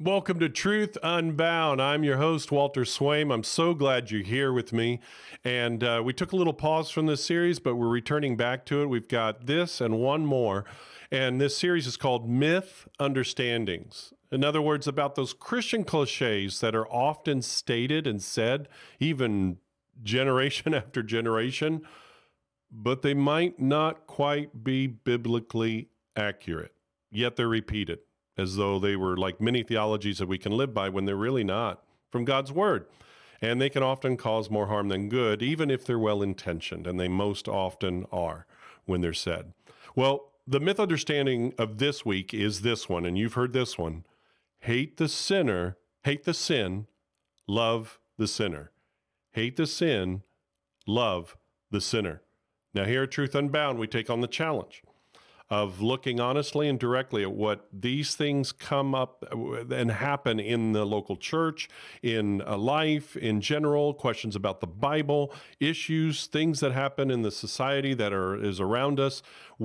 Welcome to Truth Unbound. I'm your host, Walter Swaim. I'm so glad you're here with me. And uh, we took a little pause from this series, but we're returning back to it. We've got this and one more. And this series is called Myth Understandings. In other words, about those Christian cliches that are often stated and said, even generation after generation, but they might not quite be biblically accurate, yet they're repeated as though they were like many theologies that we can live by when they're really not from God's word. And they can often cause more harm than good, even if they're well intentioned, and they most often are when they're said. Well, the myth understanding of this week is this one, and you've heard this one hate the sinner, hate the sin, love the sinner. Hate the sin, love the sinner. Now, here at Truth Unbound, we take on the challenge of looking honestly and directly at what these things come up and happen in the local church, in life in general, questions about the Bible, issues, things that happen in the society that are is around us.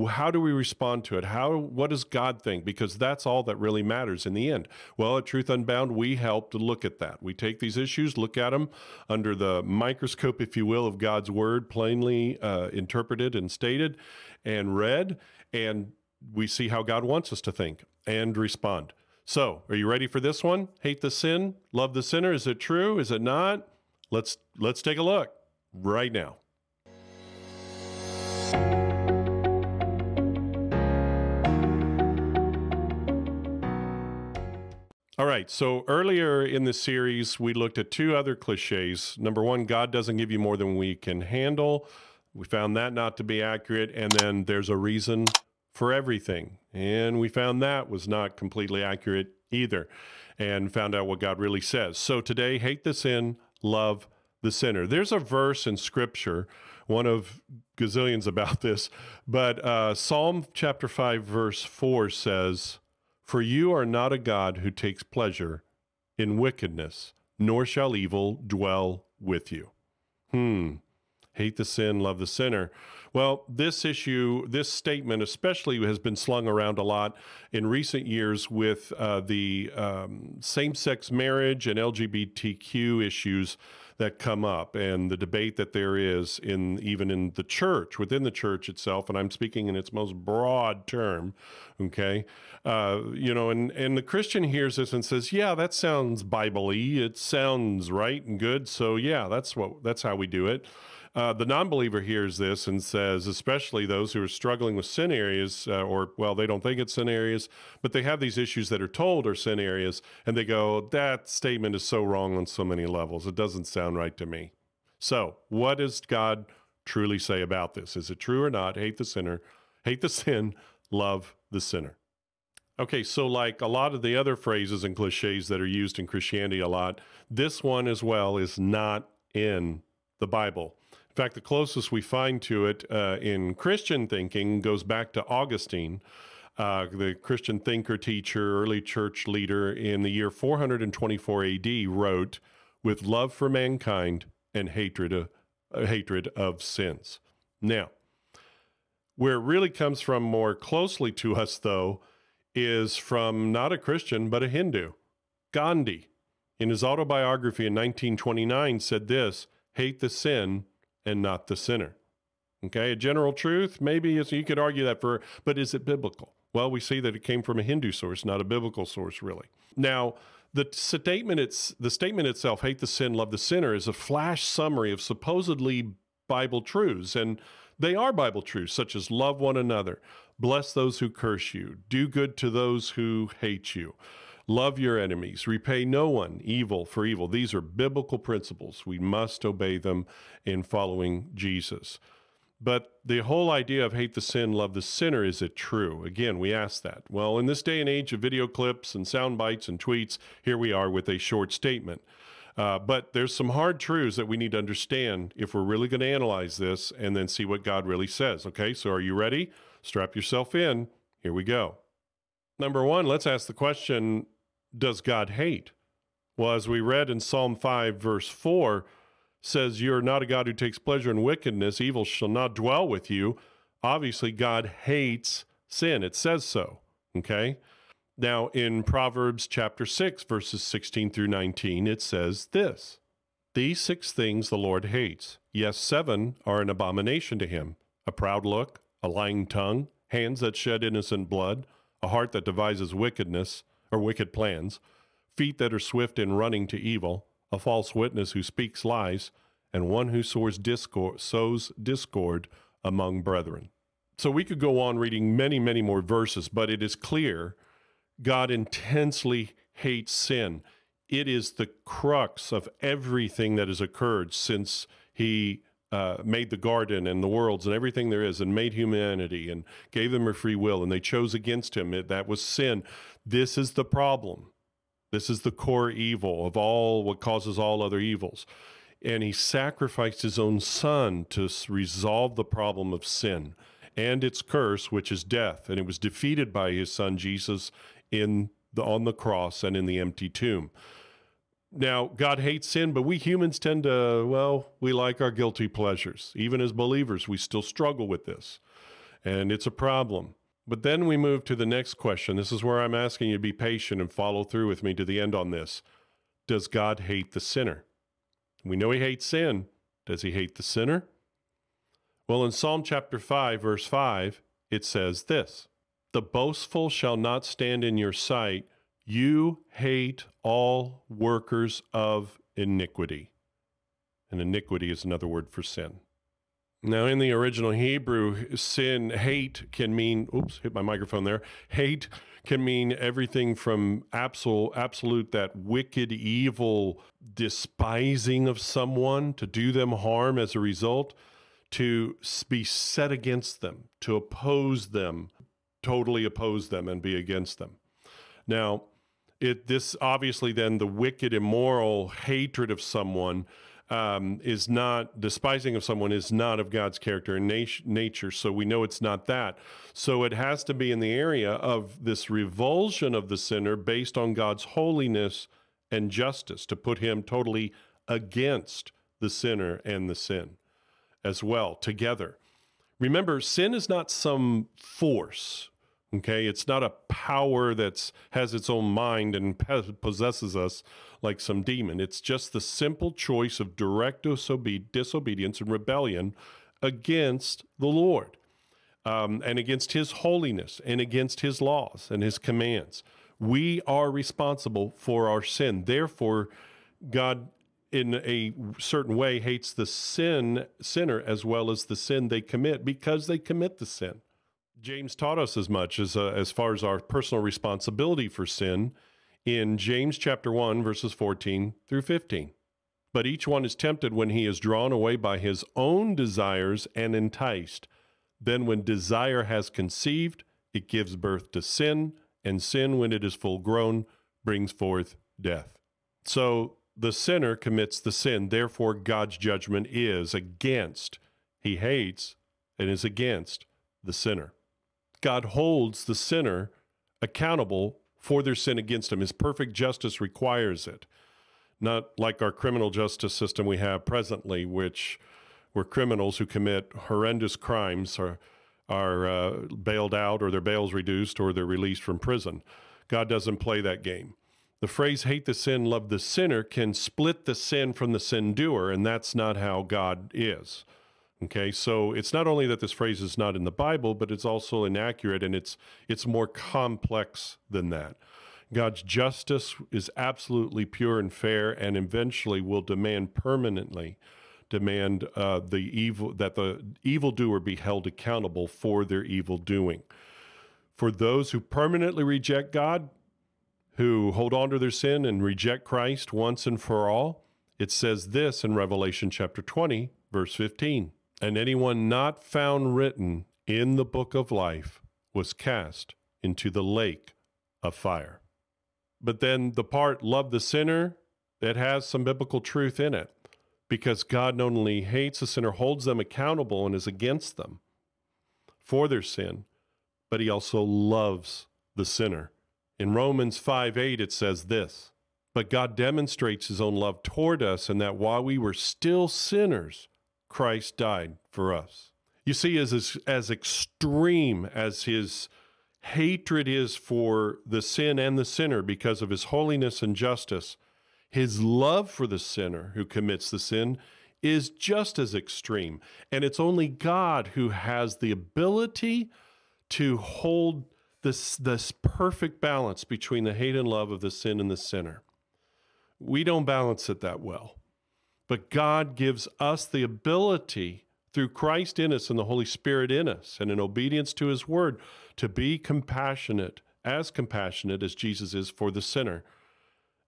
How do we respond to it? How what does God think? Because that's all that really matters in the end. Well, at Truth Unbound, we help to look at that. We take these issues, look at them under the microscope, if you will, of God's word, plainly uh, interpreted and stated and read and we see how God wants us to think and respond. So, are you ready for this one? Hate the sin, love the sinner. Is it true? Is it not? Let's let's take a look right now. All right, so earlier in the series, we looked at two other cliches. Number one, God doesn't give you more than we can handle. We found that not to be accurate. And then there's a reason for everything. And we found that was not completely accurate either and found out what God really says. So today, hate the sin, love the sinner. There's a verse in scripture, one of gazillions about this, but uh, Psalm chapter 5, verse 4 says, For you are not a God who takes pleasure in wickedness, nor shall evil dwell with you. Hmm hate the sin, love the sinner. Well, this issue, this statement especially, has been slung around a lot in recent years with uh, the um, same sex marriage and LGBTQ issues that come up and the debate that there is in even in the church within the church itself and i'm speaking in its most broad term okay? Uh, you know and and the christian hears this and says yeah that sounds bible it sounds right and good. So yeah that's what that's how we do it uh, the non believer hears this and says, especially those who are struggling with sin areas, uh, or, well, they don't think it's sin areas, but they have these issues that are told are sin areas, and they go, that statement is so wrong on so many levels. It doesn't sound right to me. So, what does God truly say about this? Is it true or not? Hate the sinner, hate the sin, love the sinner. Okay, so like a lot of the other phrases and cliches that are used in Christianity a lot, this one as well is not in the Bible. Fact, the closest we find to it uh, in Christian thinking goes back to Augustine, uh, the Christian thinker, teacher, early church leader in the year 424 AD, wrote, "With love for mankind and hatred of, uh, hatred of sins." Now, where it really comes from more closely to us, though, is from not a Christian but a Hindu, Gandhi. In his autobiography in 1929, said this: "Hate the sin." And not the sinner. Okay, a general truth, maybe you could argue that for, but is it biblical? Well, we see that it came from a Hindu source, not a biblical source, really. Now, the statement it's the statement itself, hate the sin, love the sinner, is a flash summary of supposedly Bible truths. And they are Bible truths, such as love one another, bless those who curse you, do good to those who hate you. Love your enemies. Repay no one evil for evil. These are biblical principles. We must obey them in following Jesus. But the whole idea of hate the sin, love the sinner, is it true? Again, we ask that. Well, in this day and age of video clips and sound bites and tweets, here we are with a short statement. Uh, but there's some hard truths that we need to understand if we're really going to analyze this and then see what God really says. Okay, so are you ready? Strap yourself in. Here we go. Number one, let's ask the question does God hate? Well, as we read in Psalm 5, verse 4, says, You're not a God who takes pleasure in wickedness, evil shall not dwell with you. Obviously, God hates sin. It says so. Okay. Now, in Proverbs chapter 6, verses 16 through 19, it says this These six things the Lord hates. Yes, seven are an abomination to him a proud look, a lying tongue, hands that shed innocent blood, a heart that devises wickedness or wicked plans, feet that are swift in running to evil, a false witness who speaks lies, and one who discord, sows discord among brethren. So we could go on reading many, many more verses, but it is clear God intensely hates sin. It is the crux of everything that has occurred since he uh, made the garden and the worlds and everything there is and made humanity and gave them a free will and they chose against him. It, that was sin. This is the problem. This is the core evil of all what causes all other evils. And he sacrificed his own son to resolve the problem of sin and its curse, which is death. And it was defeated by his son Jesus in the, on the cross and in the empty tomb. Now, God hates sin, but we humans tend to, well, we like our guilty pleasures. Even as believers, we still struggle with this, and it's a problem. But then we move to the next question. This is where I'm asking you to be patient and follow through with me to the end on this. Does God hate the sinner? We know he hates sin. Does he hate the sinner? Well, in Psalm chapter 5, verse 5, it says this The boastful shall not stand in your sight you hate all workers of iniquity. And iniquity is another word for sin. Now, in the original Hebrew, sin, hate can mean, oops, hit my microphone there. Hate can mean everything from absolute, absolute, that wicked, evil despising of someone to do them harm as a result, to be set against them, to oppose them, totally oppose them and be against them. Now, it this obviously then the wicked, immoral hatred of someone um, is not despising of someone is not of God's character and nat- nature. So we know it's not that. So it has to be in the area of this revulsion of the sinner based on God's holiness and justice to put him totally against the sinner and the sin as well together. Remember, sin is not some force Okay, it's not a power that's has its own mind and possesses us like some demon. It's just the simple choice of direct disobe- disobedience and rebellion against the Lord, um, and against His holiness, and against His laws and His commands. We are responsible for our sin. Therefore, God, in a certain way, hates the sin sinner as well as the sin they commit because they commit the sin. James taught us as much as uh, as far as our personal responsibility for sin in James chapter 1 verses 14 through 15. But each one is tempted when he is drawn away by his own desires and enticed. Then when desire has conceived, it gives birth to sin, and sin when it is full grown brings forth death. So the sinner commits the sin, therefore God's judgment is against, he hates and is against the sinner. God holds the sinner accountable for their sin against him. His perfect justice requires it. Not like our criminal justice system we have presently, which where criminals who commit horrendous crimes are are uh, bailed out or their bail's reduced or they're released from prison. God doesn't play that game. The phrase hate the sin, love the sinner can split the sin from the sin doer, and that's not how God is. Okay, so it's not only that this phrase is not in the Bible, but it's also inaccurate and it's it's more complex than that. God's justice is absolutely pure and fair, and eventually will demand permanently demand uh, the evil that the evildoer be held accountable for their evil doing. For those who permanently reject God, who hold on to their sin and reject Christ once and for all, it says this in Revelation chapter 20, verse 15 and anyone not found written in the book of life was cast into the lake of fire. But then the part, love the sinner, it has some biblical truth in it because God not only hates the sinner, holds them accountable, and is against them for their sin, but he also loves the sinner. In Romans 5 8, it says this But God demonstrates his own love toward us in that while we were still sinners, Christ died for us. You see, as, as, as extreme as his hatred is for the sin and the sinner because of his holiness and justice, his love for the sinner who commits the sin is just as extreme. And it's only God who has the ability to hold this, this perfect balance between the hate and love of the sin and the sinner. We don't balance it that well. But God gives us the ability through Christ in us and the Holy Spirit in us, and in obedience to his word, to be compassionate, as compassionate as Jesus is for the sinner,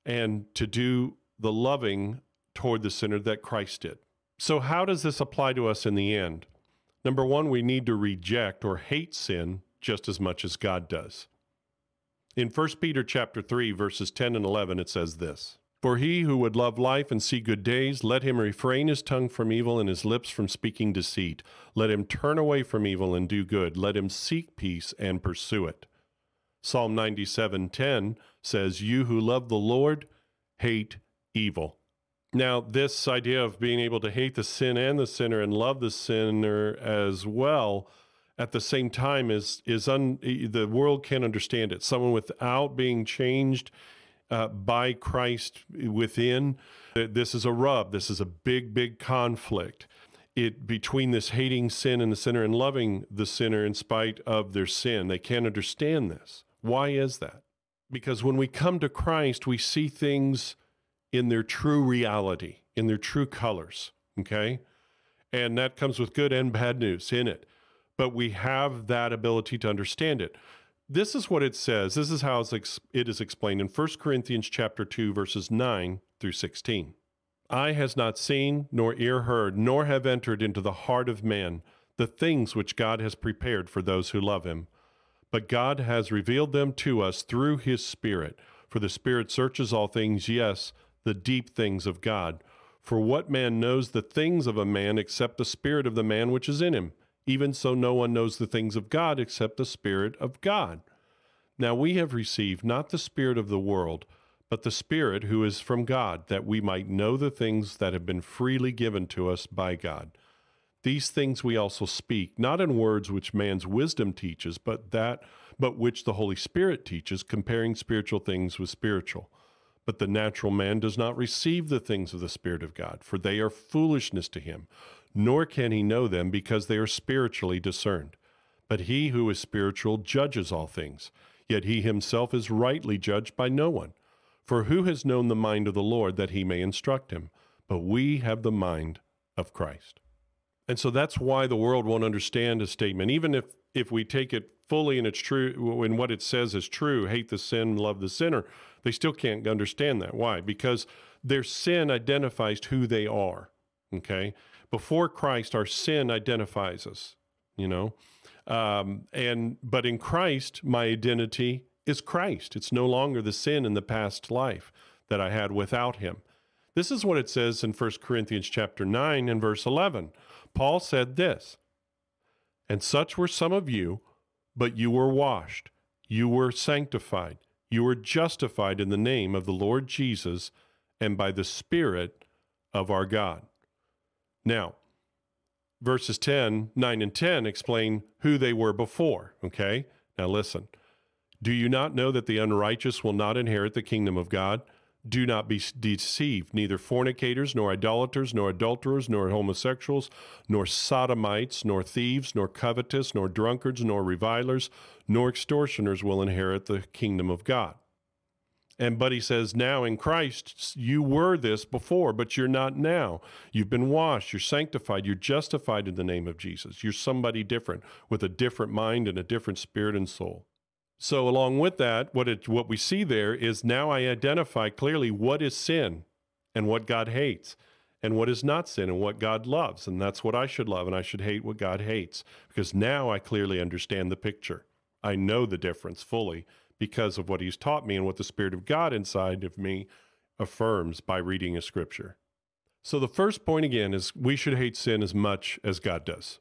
and to do the loving toward the sinner that Christ did. So, how does this apply to us in the end? Number one, we need to reject or hate sin just as much as God does. In 1 Peter chapter 3 verses 10 and 11 it says this: For he who would love life and see good days, let him refrain his tongue from evil and his lips from speaking deceit. Let him turn away from evil and do good. Let him seek peace and pursue it. Psalm 97:10 says, "You who love the Lord hate evil." Now, this idea of being able to hate the sin and the sinner and love the sinner as well at the same time is is un, the world can't understand it. Someone without being changed uh, by Christ within, this is a rub. This is a big, big conflict. It between this hating sin and the sinner and loving the sinner in spite of their sin. They can't understand this. Why is that? Because when we come to Christ, we see things in their true reality, in their true colors. Okay. And that comes with good and bad news in it. But we have that ability to understand it. This is what it says. This is how it is explained in 1 Corinthians chapter 2 verses 9 through 16. Eye has not seen, nor ear heard, nor have entered into the heart of man the things which God has prepared for those who love him. But God has revealed them to us through his Spirit. For the Spirit searches all things, yes, the deep things of God. For what man knows the things of a man except the spirit of the man which is in him? Even so, no one knows the things of God except the Spirit of God. Now we have received not the Spirit of the world, but the Spirit who is from God, that we might know the things that have been freely given to us by God. These things we also speak, not in words which man's wisdom teaches, but that but which the Holy Spirit teaches, comparing spiritual things with spiritual. But the natural man does not receive the things of the Spirit of God, for they are foolishness to him, nor can he know them because they are spiritually discerned. But he who is spiritual judges all things, yet he himself is rightly judged by no one. For who has known the mind of the Lord that he may instruct him? But we have the mind of Christ. And so that's why the world won't understand a statement, even if, if we take it fully and it's true, when what it says is true, hate the sin, love the sinner they still can't understand that. Why? Because their sin identifies who they are. Okay. Before Christ, our sin identifies us, you know. Um, and but in Christ, my identity is Christ. It's no longer the sin in the past life that I had without him. This is what it says in 1 Corinthians chapter 9 and verse 11. Paul said this, and such were some of you, but you were washed, you were sanctified, you were justified in the name of the Lord Jesus and by the Spirit of our God. Now, verses 10, 9, and 10 explain who they were before. Okay? Now listen. Do you not know that the unrighteous will not inherit the kingdom of God? Do not be deceived. Neither fornicators, nor idolaters, nor adulterers, nor homosexuals, nor sodomites, nor thieves, nor covetous, nor drunkards, nor revilers, nor extortioners will inherit the kingdom of God. And he says, now in Christ, you were this before, but you're not now. You've been washed, you're sanctified, you're justified in the name of Jesus. You're somebody different with a different mind and a different spirit and soul. So, along with that, what, it, what we see there is now I identify clearly what is sin and what God hates, and what is not sin and what God loves. And that's what I should love, and I should hate what God hates, because now I clearly understand the picture. I know the difference fully because of what He's taught me and what the Spirit of God inside of me affirms by reading a scripture. So, the first point again is we should hate sin as much as God does.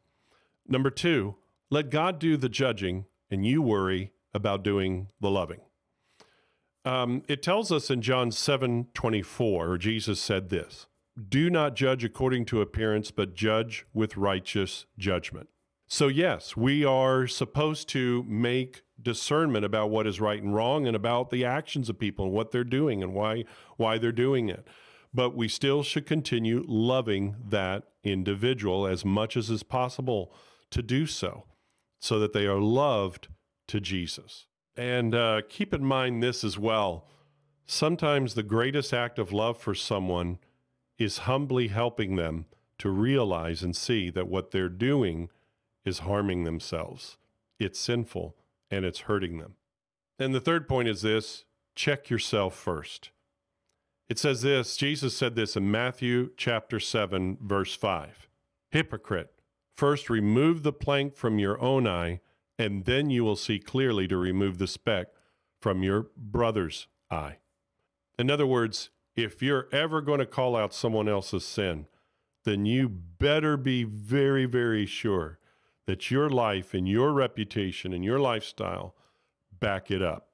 Number two, let God do the judging, and you worry about doing the loving. Um, it tells us in John 7 24, Jesus said this Do not judge according to appearance, but judge with righteous judgment. So, yes, we are supposed to make discernment about what is right and wrong and about the actions of people and what they're doing and why why they're doing it. But we still should continue loving that individual as much as is possible to do so, so that they are loved to Jesus. And uh, keep in mind this as well. Sometimes the greatest act of love for someone is humbly helping them to realize and see that what they're doing is harming themselves. It's sinful and it's hurting them. And the third point is this check yourself first. It says this Jesus said this in Matthew chapter 7, verse 5. Hypocrite, first remove the plank from your own eye, and then you will see clearly to remove the speck from your brother's eye. In other words, if you're ever going to call out someone else's sin, then you better be very, very sure that your life and your reputation and your lifestyle back it up.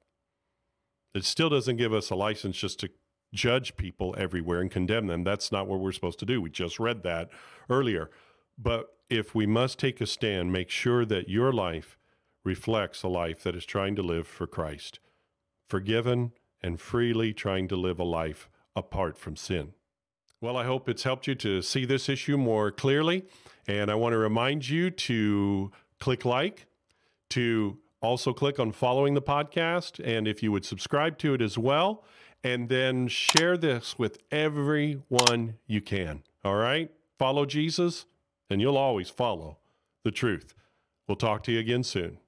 It still doesn't give us a license just to judge people everywhere and condemn them. That's not what we're supposed to do. We just read that earlier. But if we must take a stand, make sure that your life reflects a life that is trying to live for Christ, forgiven and freely trying to live a life apart from sin. Well, I hope it's helped you to see this issue more clearly. And I want to remind you to click like, to also click on following the podcast, and if you would subscribe to it as well, and then share this with everyone you can. All right? Follow Jesus, and you'll always follow the truth. We'll talk to you again soon.